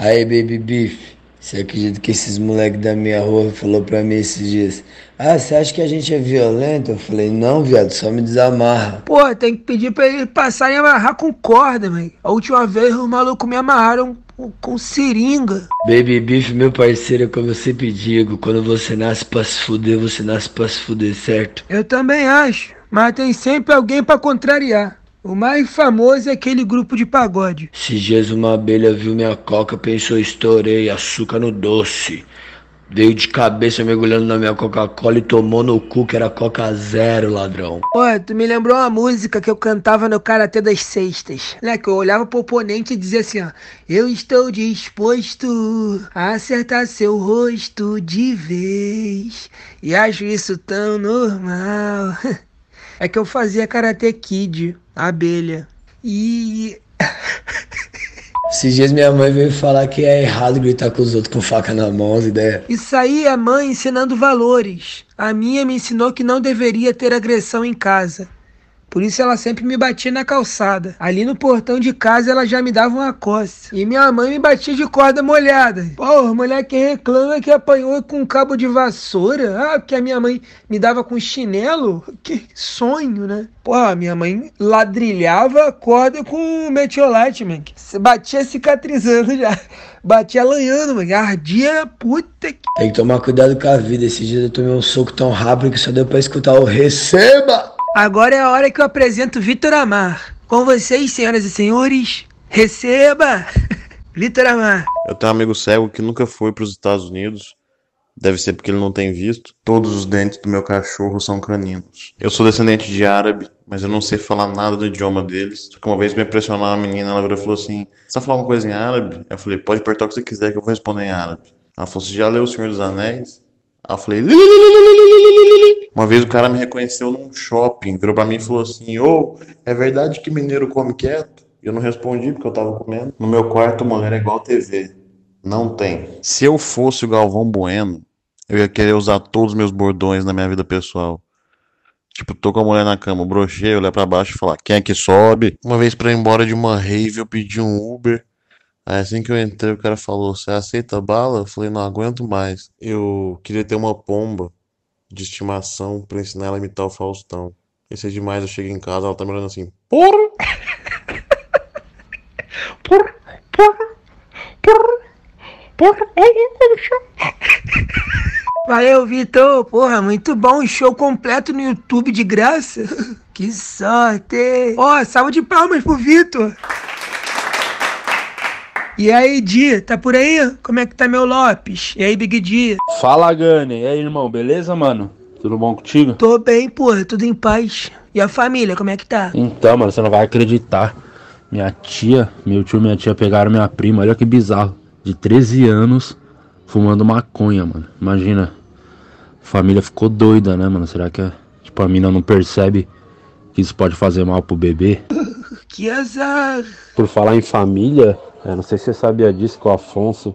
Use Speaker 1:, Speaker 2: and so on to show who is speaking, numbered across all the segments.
Speaker 1: Aí, Baby Beef, você acredita que esses moleques da minha rua falou pra mim esses dias? Ah, você acha que a gente é violento? Eu falei, não, viado, só me desamarra.
Speaker 2: Pô, tem que pedir pra eles passarem a amarrar com corda, velho. A última vez os malucos me amarraram com, seringa.
Speaker 1: Baby Beef, meu parceiro, é como eu sempre digo, quando você nasce pra se fuder, você nasce pra se fuder, certo?
Speaker 2: Eu também acho, mas tem sempre alguém pra contrariar. O mais famoso é aquele grupo de pagode.
Speaker 1: Esses dias uma abelha viu minha coca, pensou, estourei, açúcar no doce. Veio de cabeça mergulhando na minha Coca-Cola e tomou no cu que era Coca Zero, ladrão.
Speaker 2: Pô, tu me lembrou uma música que eu cantava no Karatê das Sextas. Né? Que eu olhava pro oponente e dizia assim, ó. Eu estou disposto a acertar seu rosto de vez. E acho isso tão normal. É que eu fazia Karate Kid, abelha. E...
Speaker 1: Esses dias minha mãe veio falar que é errado gritar com os outros com faca na mão, as ideias.
Speaker 2: Isso aí é mãe ensinando valores. A minha me ensinou que não deveria ter agressão em casa. Por isso ela sempre me batia na calçada. Ali no portão de casa ela já me dava uma coça. E minha mãe me batia de corda molhada. Mulher que reclama que apanhou com um cabo de vassoura. Ah, porque a minha mãe me dava com chinelo. Que sonho, né? Porra, minha mãe ladrilhava a corda com metiolate, man. Batia cicatrizando já. Batia lanhando, mano. Ardia, puta que.
Speaker 1: Tem que tomar cuidado com a vida. Esses dias eu tomei um soco tão rápido que só deu pra escutar o receba!
Speaker 2: Agora é a hora que eu apresento Vitor Amar. Com vocês, senhoras e senhores, receba Vitor Amar.
Speaker 3: Eu tenho um amigo cego que nunca foi para os Estados Unidos. Deve ser porque ele não tem visto. Todos os dentes do meu cachorro são caninos. Eu sou descendente de árabe, mas eu não sei falar nada do idioma deles. Só que uma vez me impressionou uma menina, ela virou e falou assim: Você tá falando uma coisa em árabe? Eu falei: Pode apertar o que você quiser que eu vou responder em árabe. Ela falou: Você já leu O Senhor dos Anéis? Aí eu falei: uma vez o cara me reconheceu num shopping, virou pra mim e falou assim: Ô, oh, é verdade que mineiro come quieto? Eu não respondi porque eu tava comendo. No meu quarto, mulher é igual TV. Não tem. Se eu fosse o Galvão Bueno, eu ia querer usar todos os meus bordões na minha vida pessoal. Tipo, tô com a mulher na cama, brochei, olhar pra baixo e falar, quem é que sobe? Uma vez pra ir embora de uma rave, eu pedi um Uber. Aí assim que eu entrei, o cara falou, você aceita bala? Eu falei, não aguento mais. Eu queria ter uma pomba de estimação pra ensinar ela a imitar o Faustão. Esse é demais, eu chego em casa, ela tá me olhando assim. Porra!
Speaker 2: Porra! Porra! Porra! Porra! Valeu, Vitor! Porra, muito bom. Show completo no YouTube de graça. Que sorte! Ó, oh, salva de palmas pro Vitor! E aí, Di, tá por aí? Como é que tá meu Lopes? E aí, Big Di?
Speaker 4: Fala, Gane. E aí, irmão, beleza, mano? Tudo bom contigo?
Speaker 2: Tô bem, porra, tudo em paz. E a família, como é que tá?
Speaker 4: Então, mano, você não vai acreditar. Minha tia, meu tio e minha tia pegaram minha prima, olha que bizarro. De 13 anos, fumando maconha, mano. Imagina. A família ficou doida, né, mano? Será que tipo, a mina não percebe que isso pode fazer mal pro bebê?
Speaker 2: que azar!
Speaker 4: Por falar em família, é, não sei se você sabia disso, que o Afonso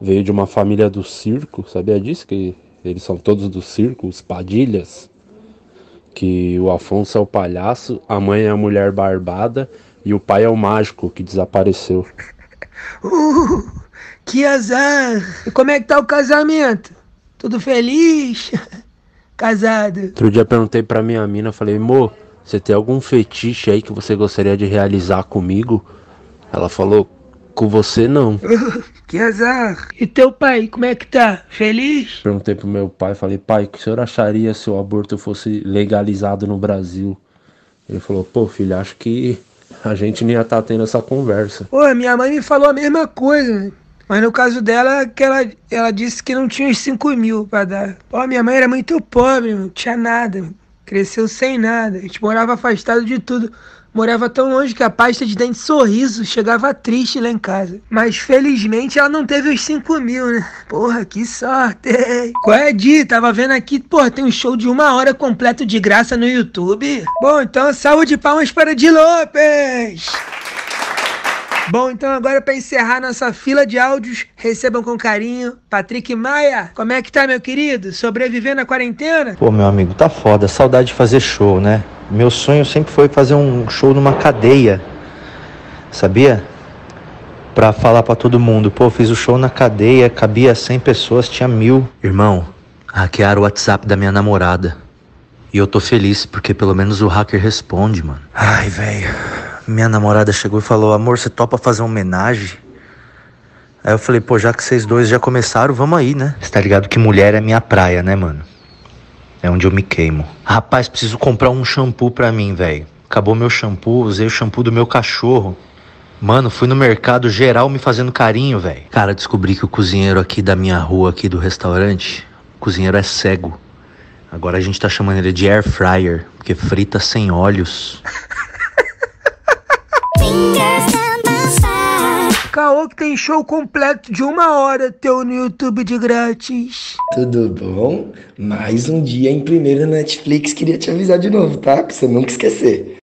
Speaker 4: veio de uma família do circo. Sabia disso? Que eles são todos do circo, os Padilhas. Que o Afonso é o palhaço, a mãe é a mulher barbada e o pai é o mágico que desapareceu.
Speaker 2: Uh, que azar! E como é que tá o casamento? Tudo feliz? Casado?
Speaker 4: Outro dia perguntei pra minha mina, falei, Mo, você tem algum fetiche aí que você gostaria de realizar comigo? Ela falou, com você não.
Speaker 2: que azar. E teu pai, como é que tá? Feliz?
Speaker 4: Perguntei pro meu pai, falei, pai, o que o senhor acharia se o aborto fosse legalizado no Brasil? Ele falou, pô, filho, acho que a gente nem ia estar tá tendo essa conversa.
Speaker 2: Pô, minha mãe me falou a mesma coisa. Mas no caso dela, que ela, ela disse que não tinha os 5 mil pra dar. Pô, minha mãe era muito pobre, não tinha nada. Cresceu sem nada. A gente morava afastado de tudo. Morava tão longe que a pasta de dente sorriso chegava triste lá em casa. Mas felizmente ela não teve os 5 mil, né? Porra, que sorte! Qual é, Di? Tava vendo aqui, porra, tem um show de uma hora completo de graça no YouTube. Bom, então salve de palmas para Di Lopes! Bom, então agora para encerrar nossa fila de áudios, recebam com carinho Patrick Maia. Como é que tá, meu querido? Sobrevivendo à quarentena?
Speaker 5: Pô, meu amigo, tá foda. Saudade de fazer show, né? Meu sonho sempre foi fazer um show numa cadeia, sabia? pra falar pra todo mundo. Pô, fiz o show na cadeia, cabia 100 pessoas, tinha mil. Irmão, hackearam o WhatsApp da minha namorada. E eu tô feliz porque pelo menos o hacker responde, mano. Ai, velho. Minha namorada chegou e falou: Amor, você topa fazer uma homenagem? Aí eu falei: Pô, já que vocês dois já começaram, vamos aí, né? Você tá ligado que mulher é minha praia, né, mano? É onde eu me queimo. Rapaz, preciso comprar um shampoo pra mim, velho. Acabou meu shampoo, usei o shampoo do meu cachorro. Mano, fui no mercado geral me fazendo carinho, velho. Cara, descobri que o cozinheiro aqui da minha rua, aqui do restaurante, o cozinheiro é cego. Agora a gente tá chamando ele de air fryer, porque frita sem óleos.
Speaker 2: Caô que tem show completo de uma hora teu no YouTube de grátis.
Speaker 1: Tudo bom? Mais um dia em primeiro Netflix. Queria te avisar de novo, tá? Pra você nunca esquecer.